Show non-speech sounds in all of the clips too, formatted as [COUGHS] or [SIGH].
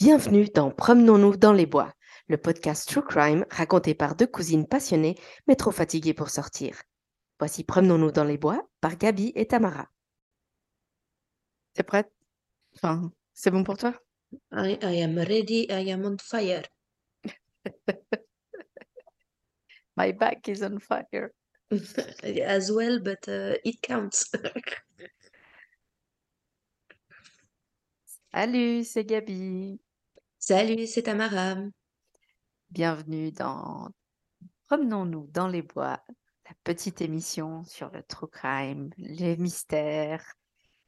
Bienvenue dans Promenons-nous dans les bois, le podcast True Crime raconté par deux cousines passionnées mais trop fatiguées pour sortir. Voici Promenons-nous dans les bois par Gabi et Tamara. T'es prête? Enfin, c'est bon pour toi? I, I am ready, I am on fire. [LAUGHS] My back is on fire. [LAUGHS] As well, but uh, it counts. [LAUGHS] Salut, c'est Gabi. Salut, c'est Tamara. Bienvenue dans Promenons-nous dans les bois, la petite émission sur le true crime, les mystères,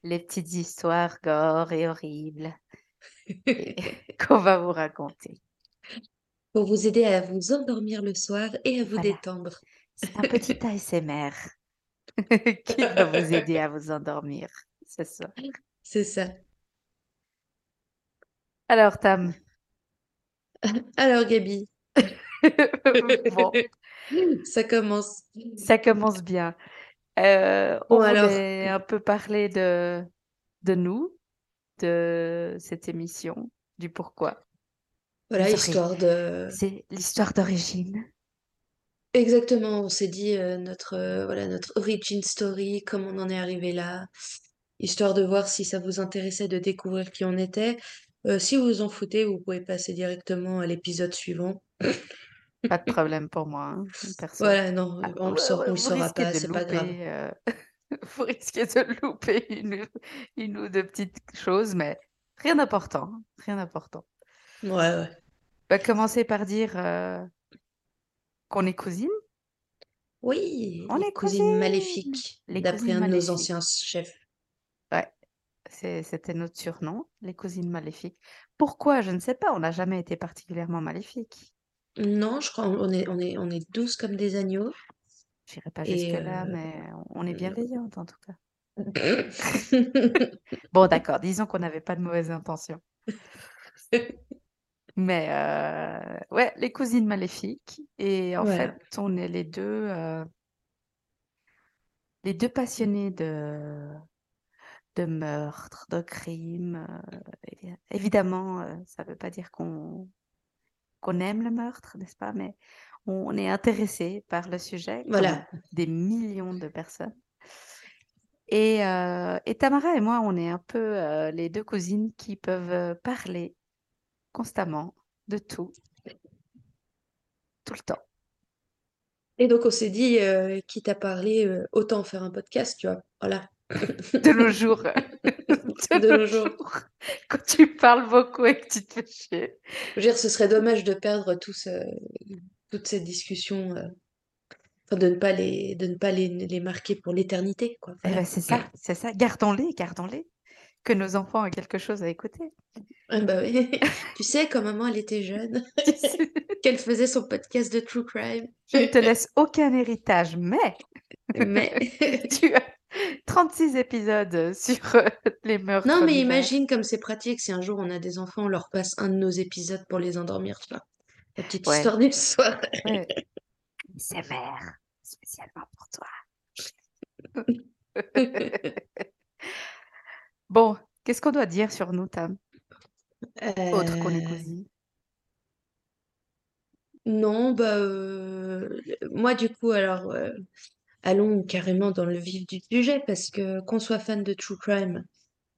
les petites histoires gore et horribles [LAUGHS] qu'on va vous raconter. Pour vous aider à vous endormir le soir et à vous Voilà. détendre. C'est un petit [LAUGHS] ASMR [LAUGHS] qui va vous aider à vous endormir ce soir. C'est ça. Alors, Tam, [LAUGHS] Alors, Gabi, [LAUGHS] bon, ça commence. ça commence bien. Euh, on Bon, alors. voulait un peu parler de, de nous, de cette émission, du pourquoi. Voilà, Sorry. histoire de. C'est l'histoire d'origine. Exactement, on s'est dit euh, notre, euh, voilà, notre origin story, comment on en est arrivé là, histoire de voir si ça vous intéressait de découvrir qui on était. Euh, si vous vous en foutez, vous pouvez passer directement à l'épisode suivant. Pas de problème pour moi, hein. Voilà, non, Ah, on le saura, on le saura pas, de c'est pas grave. euh, [LAUGHS] vous risquez de louper une, une ou deux petites choses, mais rien d'important, rien d'important. Ouais, ouais. On va commencer par dire euh, qu'on est cousines. Oui, On les est cousines cousines. maléfiques, d'après un de nos anciens chefs. C'était notre surnom, les cousines maléfiques. Pourquoi? Je ne sais pas, on n'a jamais été particulièrement maléfiques. Non, je crois on est, on est, on est douces comme des agneaux. J'irai pas jusque-là, euh, mais on est non. bienveillantes en tout cas. [LAUGHS] Bon, d'accord, disons qu'on n'avait pas de mauvaises intentions. Mais euh, ouais, les cousines maléfiques. Et en fait, on est les deux, euh, les deux passionnés de, de meurtre, de crime. euh, évi- évidemment, euh, ça ne veut pas dire qu'on qu'on aime le meurtre, n'est-ce pas? Mais on est intéressé par le sujet, Voilà. des millions de personnes. Et, euh, et Tamara et moi, on est un peu les deux cousines qui peuvent parler constamment de tout, tout le temps. Et donc on s'est dit, quitte à parler, euh, autant faire un podcast, tu vois? Voilà. De nos jours, de, De nos nos jours. jours, quand tu parles beaucoup et que tu te fais chier. Je veux dire, ce serait dommage de perdre tout ce, toute cette discussion, euh, enfin, de ne pas les, de ne pas les, les marquer pour l'éternité, quoi. Eh ben, c'est ça, c'est ça. Gardons-les, gardons-les. Que nos enfants aient quelque chose à écouter. Ah bah oui. [LAUGHS] Tu sais, quand maman, elle était jeune, [LAUGHS] qu'elle faisait son podcast de True Crime. Je ne te laisse aucun héritage, mais Mais [LAUGHS] tu as [LAUGHS] 36 épisodes sur euh, [LAUGHS] les meurtres non, mais imagine comme c'est pratique si un jour on a des enfants, on leur passe un de nos épisodes pour les endormir, tu vois. La petite Ouais. histoire du soir. Ouais. [LAUGHS] C'est mère, spécialement pour toi. Bon, qu'est-ce qu'on doit dire sur nous, Tam, autre qu'on est Euh, cousines? non, bah euh, moi du coup, alors euh, allons carrément dans le vif du sujet parce que qu'on soit fan de True Crime,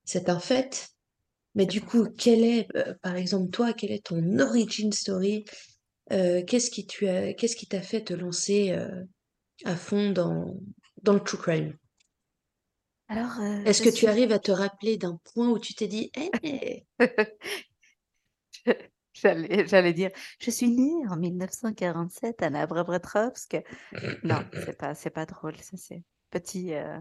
c'est un fait. Mais du coup, fait. quel est, euh, par exemple, toi, quelle est ton origin story? Euh, qu'est-ce qui tu as, qu'est-ce qui t'a fait te lancer euh, à fond dans, dans le True Crime? Alors, Est-ce que tu arrives à te rappeler d'un point où tu t'es dit, eh, [LAUGHS] J'allais, [LAUGHS] j'allais dire, je suis née en 1947 à Nabrebretrovsk. Non, [COUGHS] c'est pas, c'est pas drôle, ça c'est petit, euh,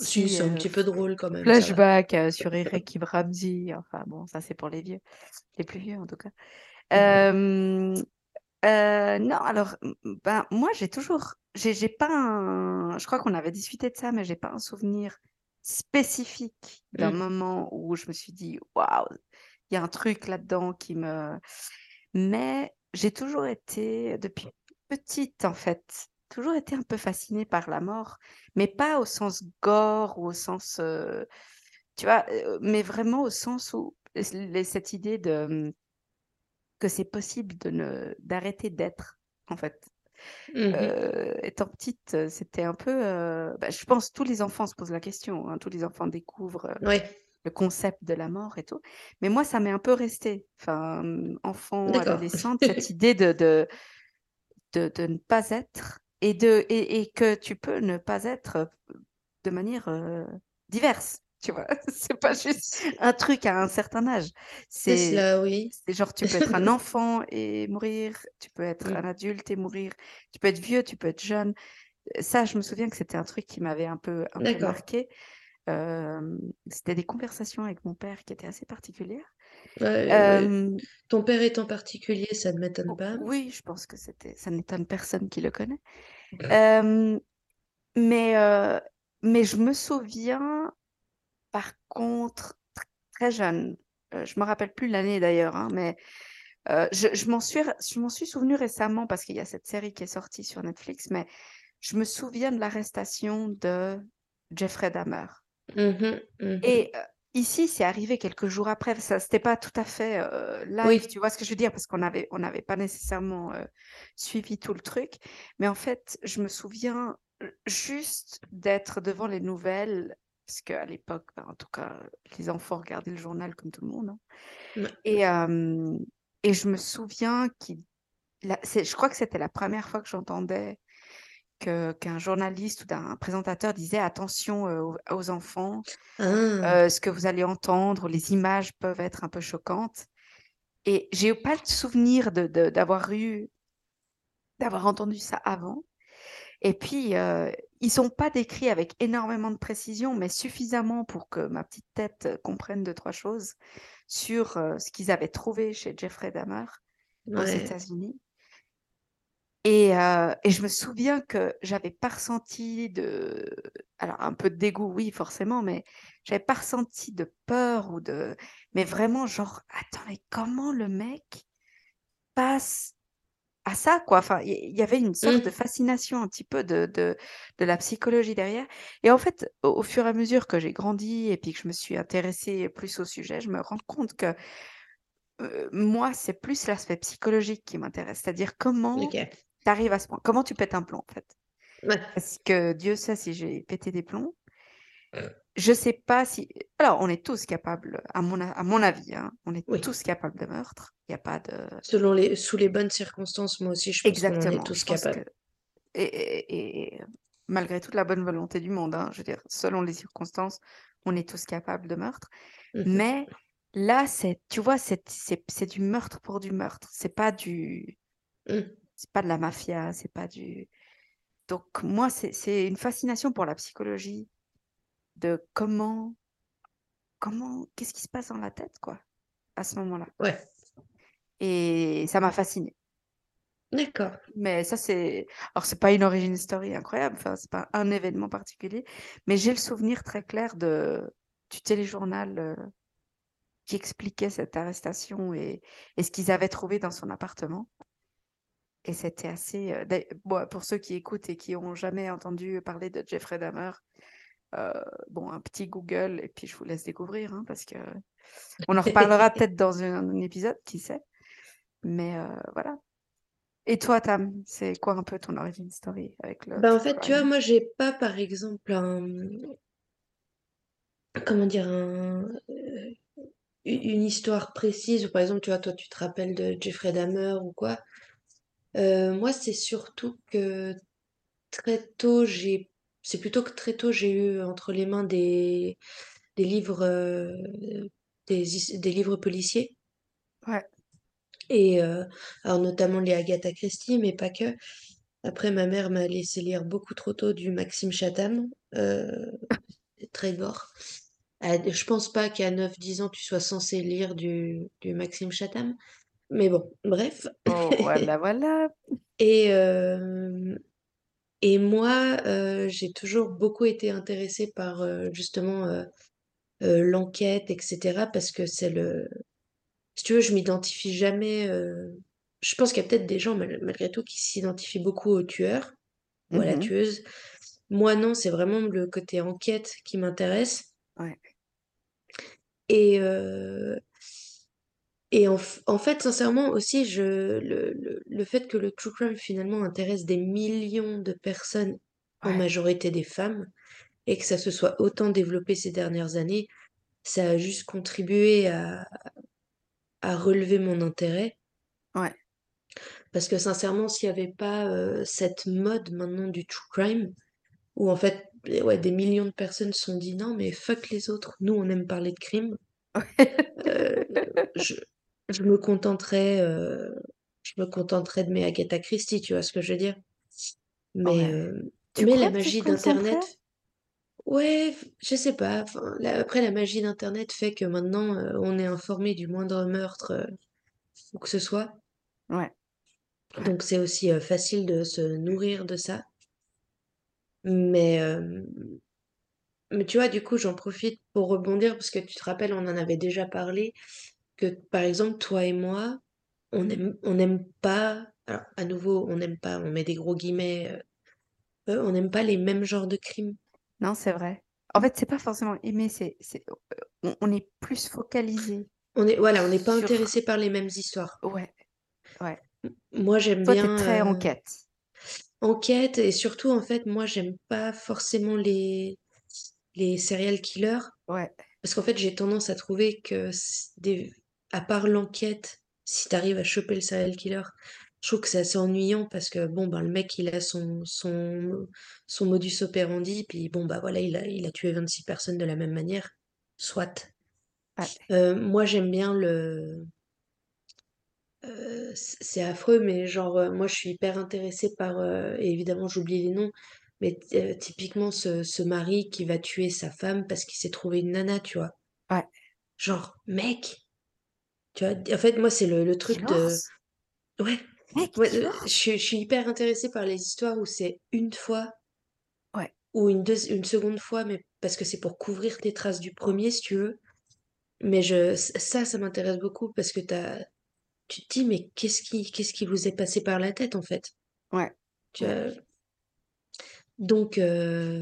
si, c'est un euh, petit peu drôle quand même, flashback euh, sur Eric [LAUGHS] Ramsey. Enfin bon, ça c'est pour les vieux, les plus vieux en tout cas. Euh, non, alors, ben, moi j'ai toujours, j'ai j'ai pas un, je crois qu'on avait discuté de ça, mais j'ai pas un souvenir spécifique d'un Mm. moment où je me suis dit, waouh, y a un truc là-dedans qui me. Mais j'ai toujours été, depuis petite en fait, toujours été un peu fascinée par la mort, mais pas au sens gore ou au sens, euh, tu vois, mais vraiment au sens où cette idée de mmh, que c'est possible de ne d'arrêter d'être, en fait. Euh, étant petite, c'était un peu. euh, bah, je pense tous les enfants se posent la question, hein, tous les enfants découvrent euh, Ouais, le concept de la mort et tout. Mais moi, ça m'est un peu resté. Enfin, hum, enfant, adolescente, [LAUGHS] cette idée de, de, de, de ne pas être et, de, et, et que tu peux ne pas être de manière euh, diverse. Tu vois, [LAUGHS] c'est pas juste un truc à un certain âge. C'est cela, oui. c'est genre, tu peux être un [LAUGHS] enfant et mourir, tu peux être un adulte et mourir, tu peux être vieux, tu peux être jeune. Ça, je me souviens que c'était un truc qui m'avait un peu, un peu D'accord. marqué. Euh, c'était des conversations avec mon père qui étaient assez particulières. Ouais. Euh, Ton père est en particulier, ça ne m'étonne pas. oui, je pense que c'était, ça n'étonne personne qui le connaît. Euh, mais, mais je me souviens, par contre, tr- très jeune, je me rappelle plus l'année d'ailleurs, hein, mais je, je m'en suis, je m'en suis souvenu récemment parce qu'il y a cette série qui est sortie sur Netflix, mais je me souviens de l'arrestation de Jeffrey Dahmer. Mhm, mhm. Et euh, ici, c'est arrivé quelques jours après. Ça, c'était pas tout à fait euh, live, Oui. tu vois ce que je veux dire, parce qu'on avait, on n'avait pas nécessairement euh, suivi tout le truc. Mais en fait, je me souviens juste d'être devant les nouvelles, parce qu'à l'époque, ben, en tout cas, les enfants regardaient le journal comme tout le monde. hein. Et, et je me souviens qu'il, la- je crois que c'était la première fois que j'entendais qu'un journaliste ou d'un présentateur disait attention euh, aux, aux enfants, Ah, euh, ce que vous allez entendre, les images peuvent être un peu choquantes. Et j'ai pas le souvenir de, de- d'avoir eu, d'avoir entendu ça avant. Et puis, euh, ils sont pas décrits avec énormément de précision, mais suffisamment pour que ma petite tête comprenne deux, trois choses sur euh, ce qu'ils avaient trouvé chez Jeffrey Dahmer aux ouais. États-Unis. Et, euh, et je me souviens que j'avais pas ressenti de, alors un peu de dégoût, oui, forcément, mais j'avais pas ressenti de peur ou de, mais vraiment genre, attends, mais comment le mec passe à ça, quoi? Enfin, il y, avait une sorte de Mm. fascination un petit peu de, de, de la psychologie derrière. Et en fait, au, au fur et à mesure que j'ai grandi et puis que je me suis intéressée plus au sujet, je me rends compte que euh, moi, c'est plus l'aspect psychologique qui m'intéresse, c'est-à-dire comment. Tu arrives à ce point, comment tu pètes un plomb, en fait? Ouais. Parce que Dieu sait si j'ai pété des plombs. Je sais pas si. Alors, on est tous capables, à mon, a- à mon avis, hein, on est Oui. tous capables de meurtre. Il n'y a pas de. Selon les, sous les bonnes circonstances, moi aussi, je pense qu'on est Exactement. tous capables. que. Et, et- et malgré toute la bonne volonté du monde, hein, je veux dire, selon les circonstances, on est tous capables de meurtre. Mhm. Mais là, c'est, tu vois, c'est, c'est, c'est du meurtre pour du meurtre. C'est pas du, Mm. C'est pas de la mafia, c'est pas du. Donc moi, c'est, une fascination pour la psychologie de comment, comment, qu'est-ce qui se passe dans la tête, quoi, à ce moment-là. Ouais. Et ça m'a fasciné. D'accord. Mais ça, c'est. Alors, c'est pas une origin story incroyable, enfin, c'est pas un événement particulier, mais j'ai le souvenir très clair de... du téléjournal euh, qui expliquait cette arrestation et, et ce qu'ils avaient trouvé dans son appartement. Et c'était assez. euh, bon, pour ceux qui écoutent et qui n'ont jamais entendu parler de Jeffrey Dahmer, euh, bon, un petit Google, et puis je vous laisse découvrir, hein, parce que on en reparlera [LAUGHS] peut-être dans un, un épisode, qui sait. Mais euh, voilà. Et toi, Tam, c'est quoi un peu ton origin story avec le Bah, en fait, tu vois, moi, j'ai pas, par exemple, un, comment dire, un, une une histoire précise, ou par exemple, tu vois, toi, tu te rappelles de Jeffrey Dahmer ou quoi. Euh, moi, c'est surtout que très tôt, j'ai, c'est plutôt que très tôt, j'ai eu entre les mains des, des livres, euh, des, his- des livres policiers. Ouais. Et euh, alors notamment les Agatha Christie, mais pas que. Après, ma mère m'a laissé lire beaucoup trop tôt du Maxime Chatham, très gore. À- je pense pas qu'à 9-10 ans, tu sois censé lire du, du Maxime Chatham. Mais bon, bref. Oh, voilà, voilà. [LAUGHS] Et, euh, et moi, euh, j'ai toujours beaucoup été intéressée par euh, justement l'enquête, etc. Parce que c'est le... Si tu veux, je m'identifie jamais... Je pense qu'il y a peut-être des gens, mal- malgré tout, qui s'identifient beaucoup au tueur ou à la Mhm. tueuse. Moi, non, c'est vraiment le côté enquête qui m'intéresse. Ouais. Et, euh, et en, f- en fait, sincèrement aussi, je, le, le, le fait que le true crime finalement intéresse des millions de personnes, en Ouais, majorité des femmes, et que ça se soit autant développé ces dernières années, ça a juste contribué à, à relever mon intérêt. ouais, Parce que sincèrement, s'il n'y avait pas euh, cette mode maintenant du true crime, où en fait, eh ouais, des millions de personnes se sont dit non, mais fuck les autres, nous on aime parler de crime, euh, je, je me contenterais, euh, je me contenterais de mes Agatha Christie, tu vois ce que je veux dire? Mais, ouais. euh, mais la magie d'Internet, ouais, je sais pas. la- après, la magie d'Internet fait que maintenant, euh, on est informé du moindre meurtre, où que ce soit. Ouais. Donc, c'est aussi facile de se nourrir de ça. Mais, mais tu vois, du coup, j'en profite pour rebondir parce que tu te rappelles, on en avait déjà parlé, que par exemple, toi et moi, on aime, on n'aime pas, alors à nouveau, on n'aime pas, on met des gros guillemets, euh, euh, on n'aime pas les mêmes genres de crimes. Non, c'est vrai. En fait, c'est pas forcément aimer, c'est, c'est, euh, on, on est plus focalisé On est, voilà, on n'est pas sur. intéressé par les mêmes histoires. Ouais, ouais. Moi, j'aime Toi, bien très euh, enquête. enquête et surtout, en fait, moi, j'aime pas forcément les, les serial killers Ouais, parce qu'en fait, j'ai tendance à trouver que des, à part l'enquête, si t'arrives à choper le serial killer, je trouve que c'est assez ennuyant parce que bon, ben, le mec, il a son, son, son modus operandi, puis bon, bah voilà, il a, il a tué 26 personnes de la même manière. Soit. ouais, Euh, moi, j'aime bien le. euh, c'est affreux, mais genre, euh, moi, je suis hyper intéressée par. et évidemment, j'oublie les noms, mais typiquement, ce, ce mari qui va tuer sa femme parce qu'il s'est trouvé une nana, tu vois. ouais. Genre, mec, tu vois. En fait, moi, c'est le, le truc de. Ouais. Mec, Ouais, euh, je, je suis hyper intéressée par les histoires où c'est une fois Ouais, ou une, deux, une seconde fois, mais parce que c'est pour couvrir tes traces du premier, si tu veux. Mais je, ça, ça m'intéresse beaucoup parce que t'as, tu te dis, mais qu'est-ce qui, qu'est-ce qui vous est passé par la tête, en fait? ouais, Tu ouais. vois, donc,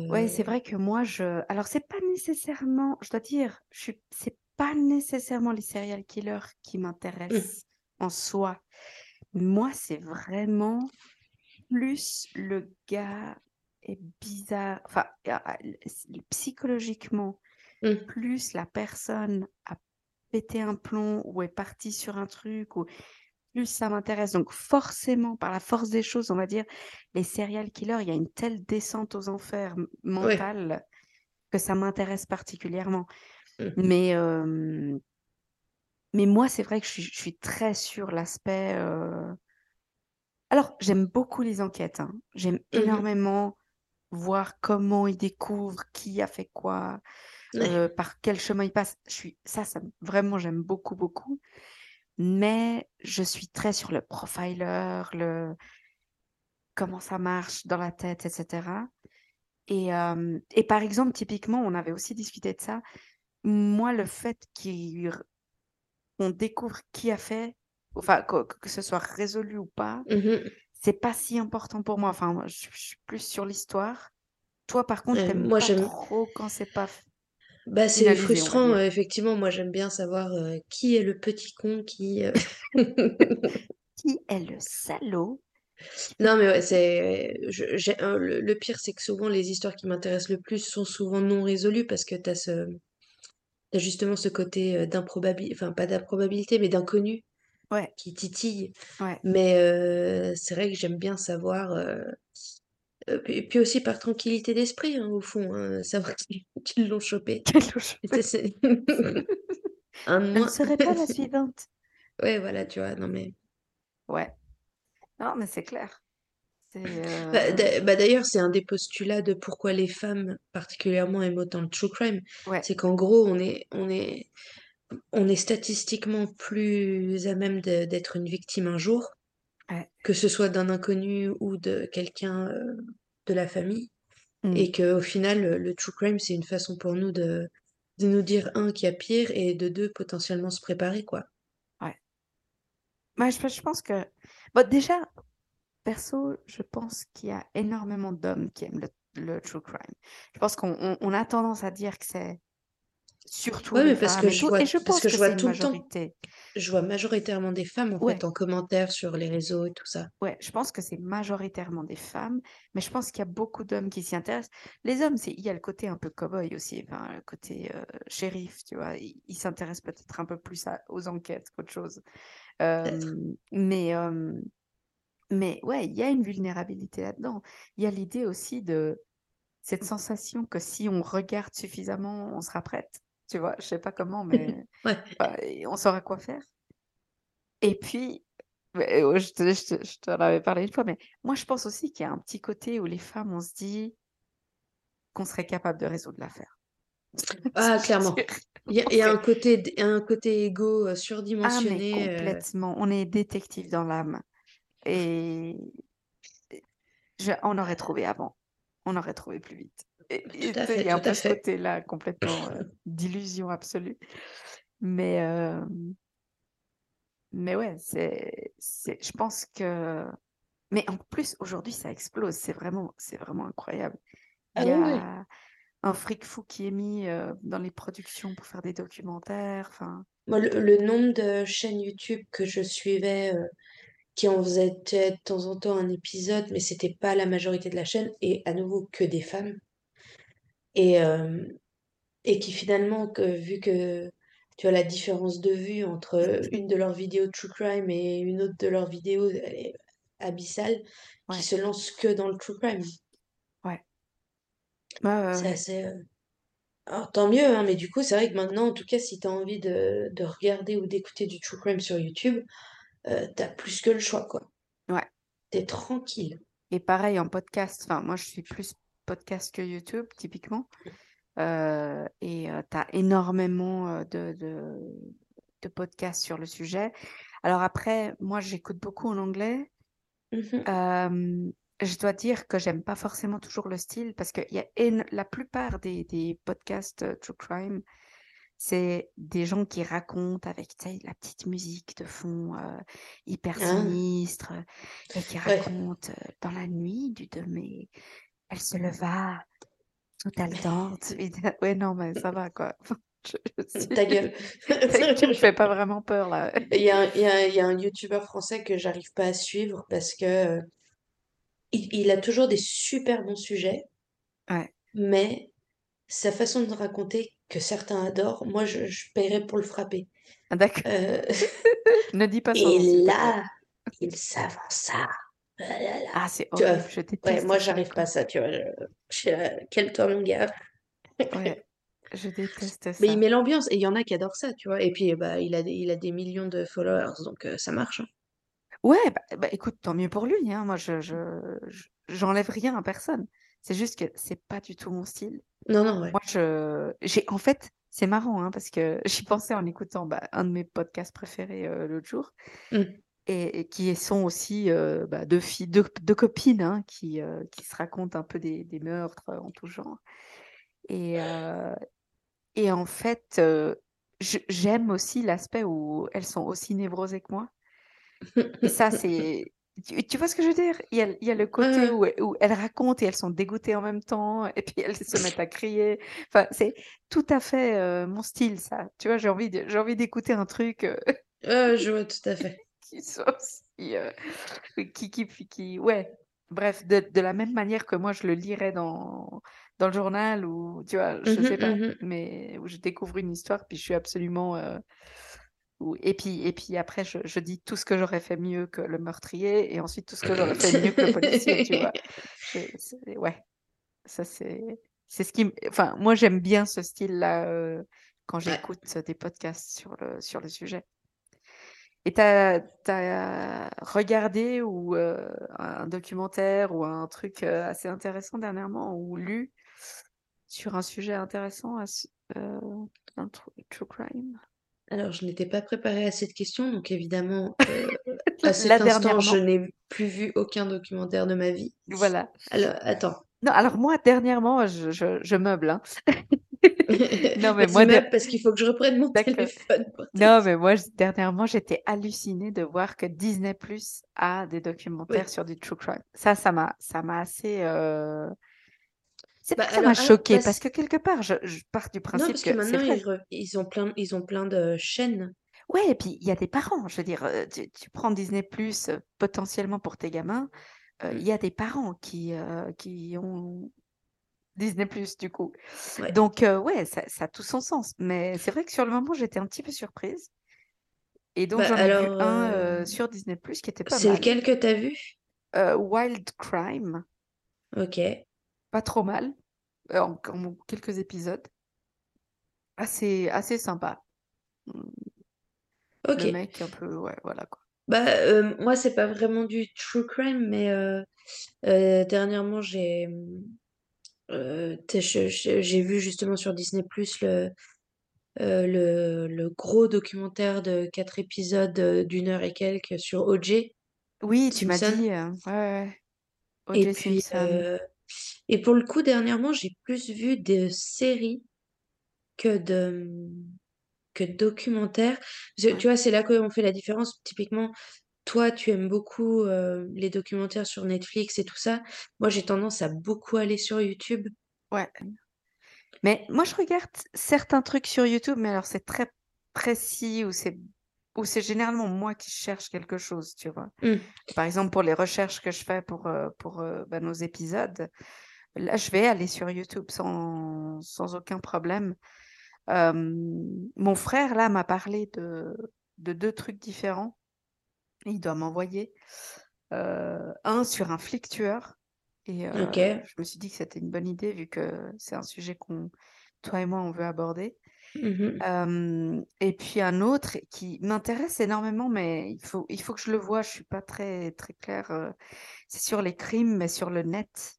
Ouais, euh, c'est vrai que moi, je. Alors, c'est pas nécessairement, je dois dire, je suis... c'est pas nécessairement les serial killers qui hum, m'intéressent en soi. Moi, c'est vraiment plus le gars est bizarre. Enfin, l- s- psychologiquement, hum, plus la personne a pété un plomb ou est partie sur un truc, ou plus ça m'intéresse. Donc, forcément, par la force des choses, on va dire, les serial killers, il y a une telle descente aux enfers ouais, mentale que ça m'intéresse particulièrement. [LAUGHS] Mais, euh, mais moi, c'est vrai que je suis, je suis très sur l'aspect. euh, Alors, j'aime beaucoup les enquêtes. hein. J'aime mhm, énormément voir comment ils découvrent qui a fait quoi, euh, par quel chemin ils passent. Je suis... Ça, ça, me- vraiment, j'aime beaucoup, beaucoup. Mais je suis très sur le profiler, le comment ça marche dans la tête, etc. Et, euh, et par exemple, typiquement, on avait aussi discuté de ça. Moi, le fait qu'on découvre qui a fait, enfin, que, que ce soit résolu ou pas, mhm. c'est pas si important pour moi. Enfin, moi, je, je suis plus sur l'histoire. Toi, par contre, t'aimes moi, pas j'aime, trop quand c'est pas bah, c'est frustrant, euh, effectivement. Moi, j'aime bien savoir euh, qui est le petit con qui. euh, [LAUGHS] Qui est le salaud? Non, mais ouais, c'est. le, le pire, c'est que souvent, les histoires qui m'intéressent le plus sont souvent non résolues parce que t'as ce, t'as justement ce côté euh, d'improbabilité, enfin, pas d'improbabilité, mais d'inconnu Ouais, qui titille. ouais. Mais euh, c'est vrai que j'aime bien savoir. euh, puis, aussi par tranquillité d'esprit, hein, au fond, hein, [LAUGHS] savoir qu'ils qu'ils l'ont chopé. [LAUGHS] Quelle louche. C'est- c'est- [LAUGHS] Un de Je ne moins. serai pas la suivante. Ouais, voilà, tu vois, non mais. Ouais. Non, mais c'est clair. Bah, euh, bah, d'ailleurs, c'est un des postulats de pourquoi les femmes, particulièrement, aiment autant le true crime. ouais, C'est qu'en gros, on est, on est, on est statistiquement plus à même d'être une victime un jour, ouais. que ce soit d'un inconnu ou de quelqu'un euh, de la famille. Mm. Et qu'au final, le, true crime, c'est une façon pour nous de, de nous dire, un, qu'il y a pire, et de deux, potentiellement se préparer, quoi. Ouais, je, je pense que bon, déjà, perso, je pense qu'il y a énormément d'hommes qui aiment le, le true crime. Je pense qu'on on- on a tendance à dire que c'est surtout Ouais, mais parce que je vois Et je parce pense que que je vois tout le temps je vois majoritairement des femmes, en fait, en commentaire sur les réseaux et tout ça. ouais, je pense que c'est majoritairement des femmes, mais je pense qu'il y a beaucoup d'hommes qui s'y intéressent. Les hommes, c'est, il y a le côté un peu cow-boy aussi, enfin, le côté euh, shérif, tu vois. Ils s'intéressent peut-être un peu plus à- aux enquêtes qu'autre chose. Euh, mais, euh, mais ouais, il y a une vulnérabilité là-dedans. Il y a l'idée aussi de cette sensation que si on regarde suffisamment, on sera prête. Tu vois, je sais pas comment, mais [LAUGHS] Ouais. bah, on saura quoi faire. Et puis, euh, je te, je te- je t'en avais parlé une fois, mais moi je pense aussi qu'il y a un petit côté où les femmes, on se dit qu'on serait capable de résoudre l'affaire. [LAUGHS] Ah, clairement. Il y a, On il y a un côté, un côté égo euh, Ah, mais surdimensionné. euh, complètement. On est détective dans l'âme. Et je- on aurait trouvé avant. On aurait trouvé plus vite. Et, et il y a un peu ce côté-là complètement euh, [LAUGHS] d'illusion absolue. Mais, euh, mais ouais, c'est, c'est, je pense que. Mais en plus, aujourd'hui, ça explose. C'est vraiment, c'est vraiment incroyable. Ah Il y oui, oui. a un fric fou qui est mis euh, dans les productions pour faire des documentaires. Enfin, le nombre de chaînes YouTube que je suivais euh, qui en faisaient de temps en temps un épisode, mais c'était pas la majorité de la chaîne, et à nouveau que des femmes. Et, euh, et qui finalement, que, vu que tu as la différence de vue entre une de leurs vidéos True Crime et une autre de leurs vidéos, elle est abyssale, qui se lancent que dans le True Crime. ouais. Ouais, ouais, C'est ouais. assez. euh, Alors, tant mieux, hein, mais du coup, c'est vrai que maintenant, en tout cas, si tu as envie de, de regarder ou d'écouter du True Crime sur YouTube, euh, t'as plus que le choix, quoi. Ouais. T'es tranquille. Et pareil en podcast, enfin, moi je suis plus podcast que YouTube, typiquement. Euh, et tu as énormément euh, de, de, de podcasts sur le sujet. Alors après, moi j'écoute beaucoup en anglais. Mhm. Euh, je dois dire que j'aime pas forcément toujours le style parce que y a la plupart des, des podcasts euh, True Crime, c'est des gens qui racontent avec la petite musique de fond euh, hyper Ah, sinistre et qui racontent euh, dans la nuit du 2 mai, elle se leva tout haletante. et- Ouais, non, mais ça va quoi. Je, je [LAUGHS] suis... Ta gueule. [LAUGHS] tu me fais pas vraiment peur là. Il y a, un- il y a, un- un YouTuber français que j'arrive pas à suivre parce que euh, il, il a toujours des super bons sujets, Ouais, mais sa façon de raconter que certains adorent, moi je, je paierais pour le frapper. Ah, d'accord. Euh, [LAUGHS] Ne dis pas nom, et là, il s'avance ça. Ah c'est vois, horrible, je ouais, déteste moi ça, j'arrive pas à ça, tu vois. Je, calme-toi mon gars. Ouais, [LAUGHS] je déteste Mais il ça. met l'ambiance et il y en a qui adorent ça, tu vois. Et puis bah il a des, il a des millions de followers, donc euh, ça marche. hein. Ouais, bah, bah, écoute, tant mieux pour lui, hein. Moi, je, je, je- j'enlève rien à personne. C'est juste que c'est pas du tout mon style. Non, non, ouais. Moi, je, j'ai, en fait, c'est marrant, hein, parce que [LAUGHS] j'y pensais en écoutant bah, un de mes podcasts préférés euh, l'autre jour, Mm. et, et qui sont aussi euh, bah, deux filles, deux, deux copines, hein, qui, euh, qui se racontent un peu des, des meurtres en tout genre. Et, et en fait, j'aime aussi l'aspect où elles sont aussi névrosées que moi. Et ça, c'est. [LAUGHS] Tu, tu vois ce que je veux dire? Il y a, il y a le côté où, où elles racontent et elles sont dégoûtées en même temps, [LAUGHS] et puis elles se mettent à crier. Enfin, c'est tout à fait euh, mon style, ça. Tu vois, j'ai envie de- j'ai envie d'écouter un truc euh, je vois tout à [LAUGHS] fait. qui soit aussi. euh, qui, qui, qui, ouais. Bref, de, de la même manière que moi, je le lirais dans, dans le journal, ou, tu vois, je Mhm, sais pas, mhm. mais où je découvre une histoire, puis je suis absolument. Et puis, et puis après, je, je dis tout ce que j'aurais fait mieux que le meurtrier, et ensuite tout ce que j'aurais fait mieux que le policier, tu vois. [LAUGHS] Je- ouais, ça c'est c'est ce qui. Enfin, moi j'aime bien ce style-là euh, quand Ouais. j'écoute des podcasts sur le, sur le sujet. Et t'as as regardé ou euh, un documentaire ou un truc euh, assez intéressant dernièrement ou lu sur un sujet intéressant à euh, dans le true crime? Alors, je n'étais pas préparée à cette question, donc évidemment, [LAUGHS] euh, [LAUGHS] à cet là, instant, je n'ai plus vu aucun documentaire de ma vie. voilà. Alors, attends. Non, alors moi, dernièrement, je, je, je meuble. hein. [LAUGHS] Non, mais Vas-y, moi, de- parce qu'il faut que je reprenne mon téléphone Non, mais moi, dernièrement, j'étais hallucinée de voir que Disney Plus a des documentaires Oui. sur du true crime. Ça, ça m'a, ça m'a assez. euh, C'est Bah, ça m'a choqué, parce- parce que quelque part, je, je pars du Non, principe parce que que c'est maintenant, vrai. ils, ils ont plein, ils ont plein de chaînes. Ouais, et puis il y a des parents, je veux dire, euh, tu, tu prends Disney Plus euh, potentiellement pour tes gamins, euh, Mm. il y a des parents qui, euh, qui ont Disney Plus du coup. Ouais. Donc, euh, ouais, ça, ça a tout son sens. Mais c'est vrai que sur le moment, j'étais un petit peu surprise. Et donc, Bah, j'en ai vu un sur Disney Plus qui était pas C'est mal. lequel que t'as vu? Wild Crime, Ok. pas trop mal, en, en quelques épisodes. Assez, assez sympa. Ok. Le mec un peu, ouais, voilà quoi. Bah, euh, moi, c'est pas vraiment du true crime, mais euh, euh, dernièrement, j'ai euh, j'ai vu justement sur Disney Plus le, euh, le, le gros documentaire de quatre épisodes euh, d'une heure et quelques sur O.J. Oui, tu m'as dit, euh, ouais, ouais. Et O.J. puis, Simpson. Et pour le coup, dernièrement, j'ai plus vu de séries que de, que de documentaires. Parce que, Ouais. tu vois, c'est là qu'on fait la différence. Typiquement, toi, tu aimes beaucoup euh, les documentaires sur Netflix et tout ça. Moi, j'ai tendance à beaucoup aller sur YouTube. Ouais. Mais moi, je regarde certains trucs sur YouTube, mais alors c'est très précis ou c'est ou c'est généralement moi qui cherche quelque chose, tu vois? Hmm. Par exemple, pour les recherches que je fais pour, euh, pour euh, bah, nos épisodes, là, je vais aller sur YouTube sans, sans aucun problème. Euh, mon frère, là, m'a parlé de, de deux trucs différents. Il doit m'envoyer euh, un sur un flic tueur. Et euh, je me suis dit que c'était une bonne idée vu que c'est un sujet qu'on, toi et moi, on veut aborder. Euh, et puis un autre qui m'intéresse énormément, mais il faut, il faut que je le voie. Je suis pas très, très claire. euh, c'est sur les crimes, mais sur le net.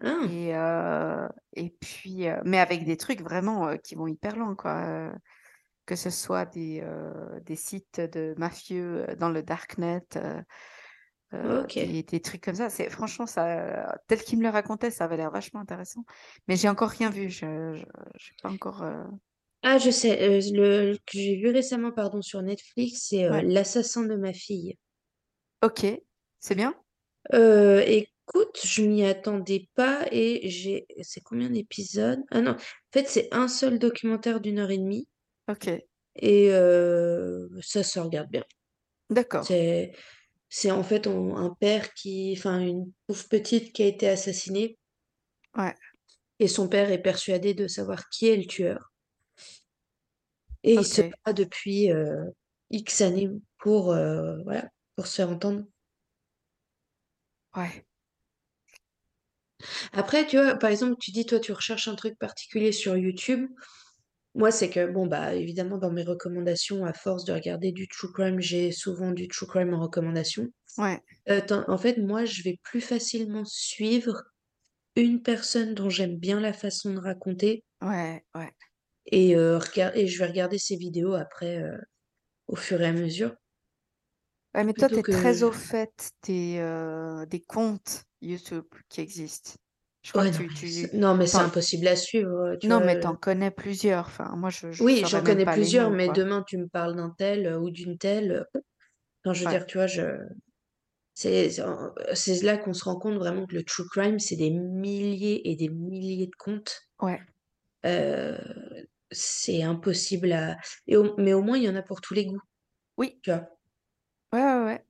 Ah, Et, euh, et puis, mais avec des trucs vraiment qui vont hyper loin, quoi. que ce soit des, des sites de mafieux dans le darknet, euh, euh, ok. des, des trucs comme ça. C'est franchement ça, tel qu'il me le racontait, ça avait l'air vachement intéressant. Mais j'ai encore rien vu. Je, je, pas encore. euh, Ah, je sais. euh, le que j'ai vu récemment, pardon, sur Netflix, c'est euh, Ouais. L'assassin de ma fille. Ok, c'est bien? Écoute, je m'y attendais pas et j'ai. C'est combien d'épisodes? Ah non, en fait, c'est un seul documentaire d'une heure et demie Ok, et ça se regarde bien. d'accord. C'est, c'est en fait on- un père qui, enfin, une pauvre petite qui a été assassinée Ouais, et son père est persuadé de savoir qui est le tueur. Et il se bat depuis euh, X années pour, euh, voilà, pour se faire entendre. Ouais, Après, tu vois, par exemple, tu dis, toi, tu recherches un truc particulier sur YouTube. Moi, c'est que, bon, bah, évidemment, dans mes recommandations, à force de regarder du true crime, j'ai souvent du true crime en recommandation. ouais, Euh, t'en- en fait, moi, je vais plus facilement suivre une personne dont j'aime bien la façon de raconter ouais, ouais. et, euh, et je vais regarder ses vidéos après, euh, au fur et à mesure, Ouais, mais toi, tu plutôt es très que... au fait des, euh, des comptes YouTube qui existent. Je crois Ouais, que non, tu, mais tu... c'est non, mais c'est t'en- impossible à suivre, tu Non, vois. mais t'en connais plusieurs. Enfin, moi, je, je Oui, j'en connais plusieurs, noms, mais demain, tu me parles d'un tel euh, ou d'une telle. euh, Enfin, je veux Ouais, dire, tu vois, je... c'est là qu'on se rend compte vraiment que le true crime, c'est des milliers et des milliers de comptes. ouais, Euh, c'est impossible à... et au- Mais au moins, il y en a pour tous les goûts, oui, tu vois. ouais, ouais, ouais.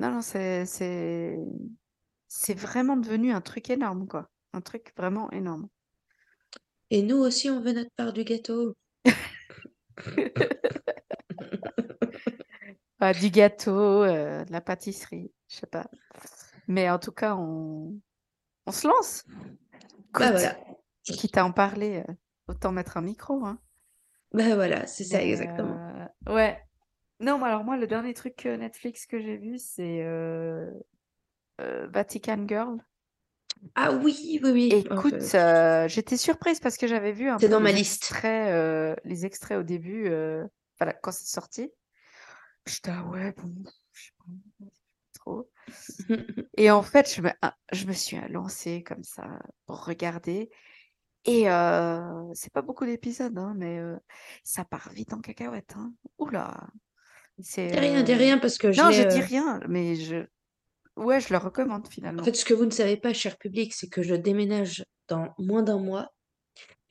Non, non, c'est, c'est, vraiment devenu un truc énorme, quoi. Un truc vraiment énorme. Et nous aussi, on veut notre part du gâteau. [LAUGHS] Ah, du gâteau, euh, de la pâtisserie, je sais pas. Mais en tout cas, on, on se lance. Bah voilà. quitte à en parler, euh, autant mettre un micro, hein. Bah voilà, c'est ça exactement. euh, ouais. Non, mais alors moi, le dernier truc Netflix que j'ai vu, c'est Vatican Girl. Ah oui, oui, oui. Écoute, Enfin, euh, j'étais surprise parce que j'avais vu un peu dans ma les liste. extraits, euh, les extraits au début, euh, voilà, quand c'est sorti. J'étais, ah ouais, bon, je sais pas trop. [LAUGHS] Et en fait, je me, ah, je me suis lancée comme ça pour regarder. Et euh, c'est pas beaucoup d'épisodes, hein, mais euh, ça part vite en cacahuète. Hein. Oula, c'est. Dis rien, dis euh, rien parce que je Non, je dis euh, rien, mais je. Ouais, je le recommande En finalement. fait, ce que vous ne savez pas, cher public, c'est que je déménage dans moins d'un mois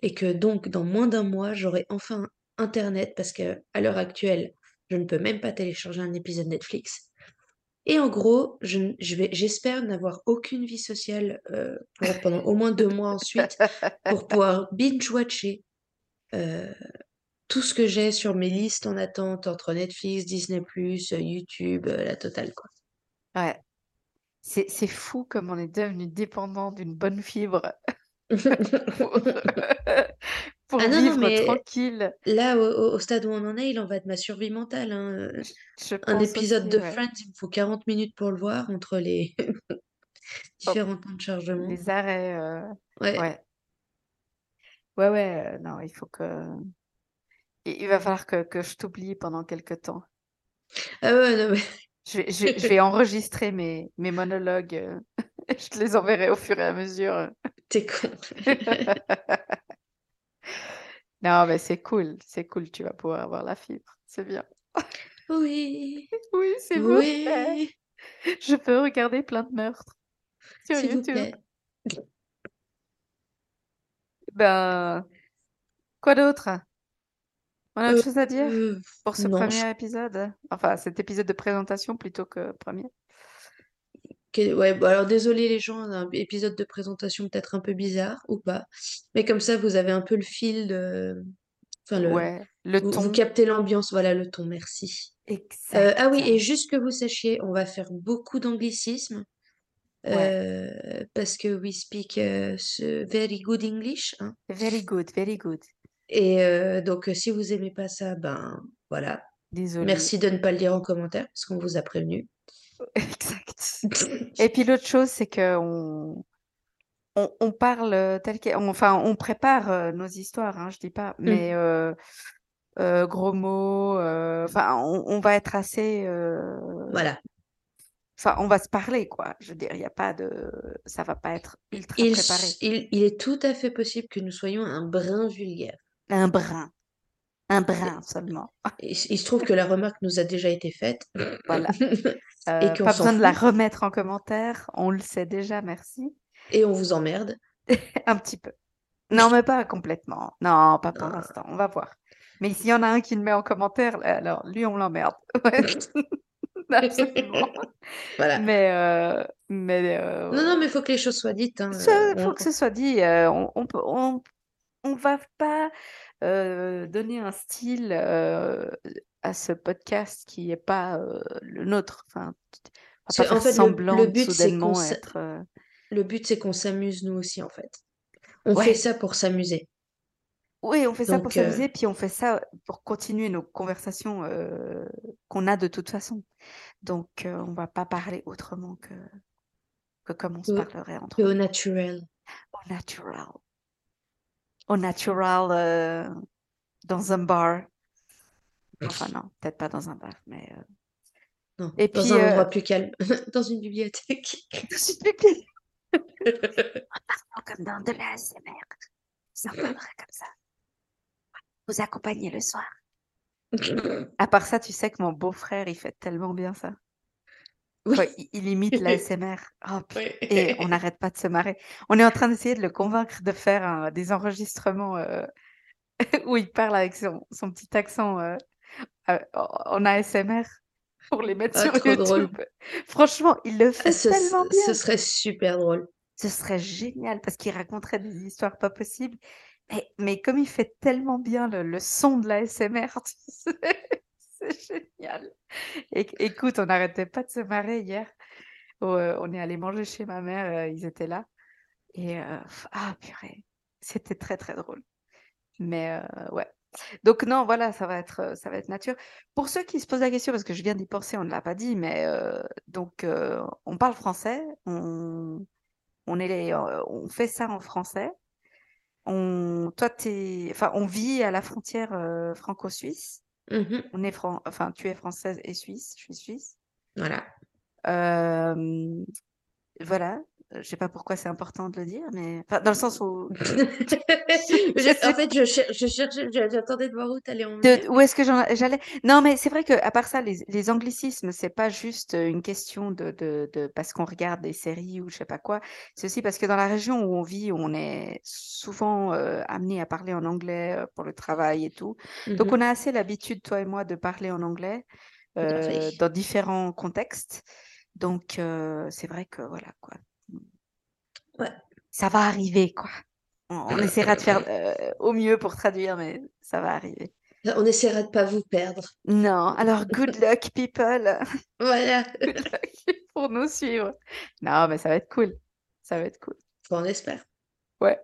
et que donc dans moins d'un mois, j'aurai enfin internet parce qu'à l'heure actuelle, je ne peux même pas télécharger un épisode Netflix. Et en gros, je, n- je vais, j'espère n'avoir aucune vie sociale euh, pendant au moins deux mois ensuite pour [LAUGHS] pouvoir binge-watcher euh, tout ce que j'ai sur mes listes en attente entre Netflix, Disney+, euh, YouTube, euh, la totale, quoi. Ouais. C'est fou comme on est devenu dépendant d'une bonne fibre [LAUGHS] pour, [LAUGHS] pour Ah non, non, vivre mais tranquille. là, au, stade où on en est, il en va de ma survie mentale. hein. Je, je Un épisode aussi, de ouais. Friends, il me faut 40 minutes pour le voir entre les [LAUGHS] Oh, différents temps de chargement. les arrêts, euh, Ouais. ouais. Ouais, ouais, euh, non, il faut que... Il il va falloir que, que je t'oublie pendant quelques temps. Ah ouais, non, mais Je vais, je vais- je vais enregistrer mes, mes monologues. euh, [LAUGHS] Je te les enverrai au fur et à mesure. t'es con. [LAUGHS] Non, mais c'est cool, c'est cool, tu vas pouvoir avoir la fibre. C'est bien. Oui, [LAUGHS] Oui, s'il vous plaît. oui, Je peux regarder plein de meurtres sur s'il vous YouTube. plaît. Ben, quoi d'autre? On a autre Euh, chose à dire euh, pour ce non, je- premier épisode? Enfin, cet épisode de présentation plutôt que premier? ouais, bon, alors désolé les gens, un épisode de présentation peut-être un peu bizarre ou pas, mais comme ça vous avez un peu le fil de, enfin le, Ouais, le vous, vous ton. captez l'ambiance, voilà le ton, merci. Euh, ah oui, et juste que vous sachiez, on va faire beaucoup. Ouais. euh, parce que we speak very good English. hein. Very good, very good. Et euh, donc, euh, si vous aimez pas ça, ben voilà. Désolée. Merci de ne pas le dire en commentaire, parce qu'on vous a prévenu. [LAUGHS] Exact. Et puis l'autre chose, c'est que on, on, parle euh, tel quel, enfin, on prépare nos histoires, hein, je dis pas, mais Mm. euh, euh, gros mots, enfin, on, on va être assez, Voilà. enfin, on va se parler, quoi. Je veux dire, il y a pas de, ça va pas être ultra Il, préparé. s- il, il est tout à fait possible que nous soyons un brin vulgaire. Un brin, un brin seulement. Il, il se trouve que la remarque nous a déjà été faite. Voilà. [LAUGHS] Et Euh, pas besoin de la remettre en commentaire, on le sait déjà, merci. Et on vous emmerde. [LAUGHS] Un petit peu. Non, mais pas complètement. Non, pas pour Non. l'instant. On va voir. Mais s'il y en a un qui le met en commentaire, alors lui, on l'emmerde. [LAUGHS] Ouais, absolument. Voilà. Mais, euh, mais euh, Non, non, mais il faut que les choses soient dites. hein, ça, euh, faut on- que ce soit dit. euh, on, on peut, on, on va pas euh, donner un style euh, à ce podcast qui est pas euh, le nôtre. Enfin, on va Parce pas faire en fait, le- semblant le but, soudainement être. Le but, c'est qu'on s'amuse nous aussi, en fait. On Ouais. fait ça pour s'amuser. Oui, on fait ça pour s'amuser, puis on fait ça pour continuer nos conversations qu'on a de toute façon. Donc, on va pas parler autrement que, que comme on se parlerait entre au naturel. Au natural. Au natural euh, dans un bar. Enfin, non, peut-être pas dans un bar, mais euh, Non, Et dans puis, un euh, endroit plus calme. [LAUGHS] dans une bibliothèque. [LAUGHS] dans une bibliothèque. [LAUGHS] Comme dans de l'ASMR. Ça parlerait comme ça. Vous accompagnez le soir. À part ça, tu sais que mon beau-frère, il fait tellement bien ça. Oui. Il, imite l'ASMR. Oh, [LAUGHS] putain. Et on n'arrête pas de se marrer. On est en train d'essayer de le convaincre de faire un- des enregistrements euh, [LAUGHS] où il parle avec son, son petit accent euh, euh, en ASMR [LAUGHS] pour les mettre Ah, sur drôle. YouTube. Franchement, il le Ah, fait ce, tellement bien. ce serait super drôle. Ce serait génial parce qu'il raconterait des histoires pas possibles. Mais, mais comme il fait tellement bien le, le son de l'ASMR, tu sais, [LAUGHS] c'est génial. Écoute, on n'arrêtait pas de se marrer hier. euh, on est allé manger chez ma mère, euh, ils étaient là. Et euh, ah purée, c'était très très drôle. Mais ouais. Donc non, voilà, ça va être ça va être nature. Pour ceux qui se posent la question, parce que je viens d'y penser, on ne l'a pas dit, mais donc on parle français, on, on fait ça en français. On, toi, t'es, enfin, on vit à la frontière franco-suisse. Mhm. On est fran- enfin, tu es française et suisse, je suis suisse. Voilà. Euh, voilà. Je sais pas pourquoi c'est important de le dire, mais enfin, dans le sens où [LAUGHS] Je- en fait, je, cher- je cherchais, j'attendais de voir où t'allais en de- où est-ce que j'allais? Non, mais c'est vrai que à part ça, les, les anglicismes, c'est pas juste une question de, de, de parce qu'on regarde des séries ou je sais pas quoi. C'est aussi parce que dans la région où on vit, on est souvent euh, amené à parler en anglais euh, pour le travail et tout. Donc Mhm. on a assez l'habitude, toi et moi, de parler en anglais euh, dans différents contextes. Donc euh, c'est vrai que voilà quoi. Ouais. Ça va arriver quoi. On, on essaiera de faire euh, au mieux pour traduire, mais ça va arriver. On essaiera de pas vous perdre. Non, alors [LAUGHS] good luck people Voilà. [LAUGHS] Good luck pour nous suivre. Non, mais ça va être cool. Ça va être cool. On espère. Ouais.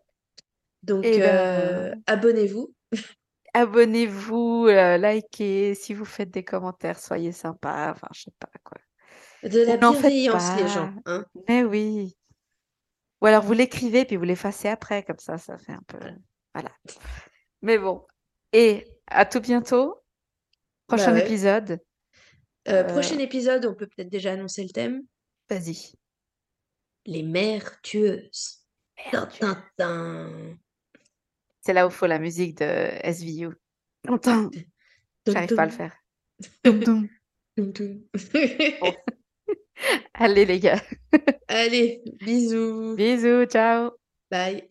Donc, Eh euh, ben, abonnez-vous. [LAUGHS] abonnez-vous, euh, likez, si vous faites des commentaires, soyez sympas. Enfin, je sais pas quoi. De la bienveillance, les gens. Hein. Mais oui. Ou alors vous l'écrivez puis vous l'effacez après, comme ça, ça fait un peu. Voilà. Mais bon. Et à tout bientôt. Prochain Bah ouais. épisode. Euh, Euh, prochain épisode, on peut peut-être déjà annoncer le thème. Vas-y. Les mères tueuses. C'est là où il faut la musique de SVU. J'arrive pas à le faire. Bon. [LAUGHS] Allez les gars. Allez, bisous. Bisous, ciao. Bye.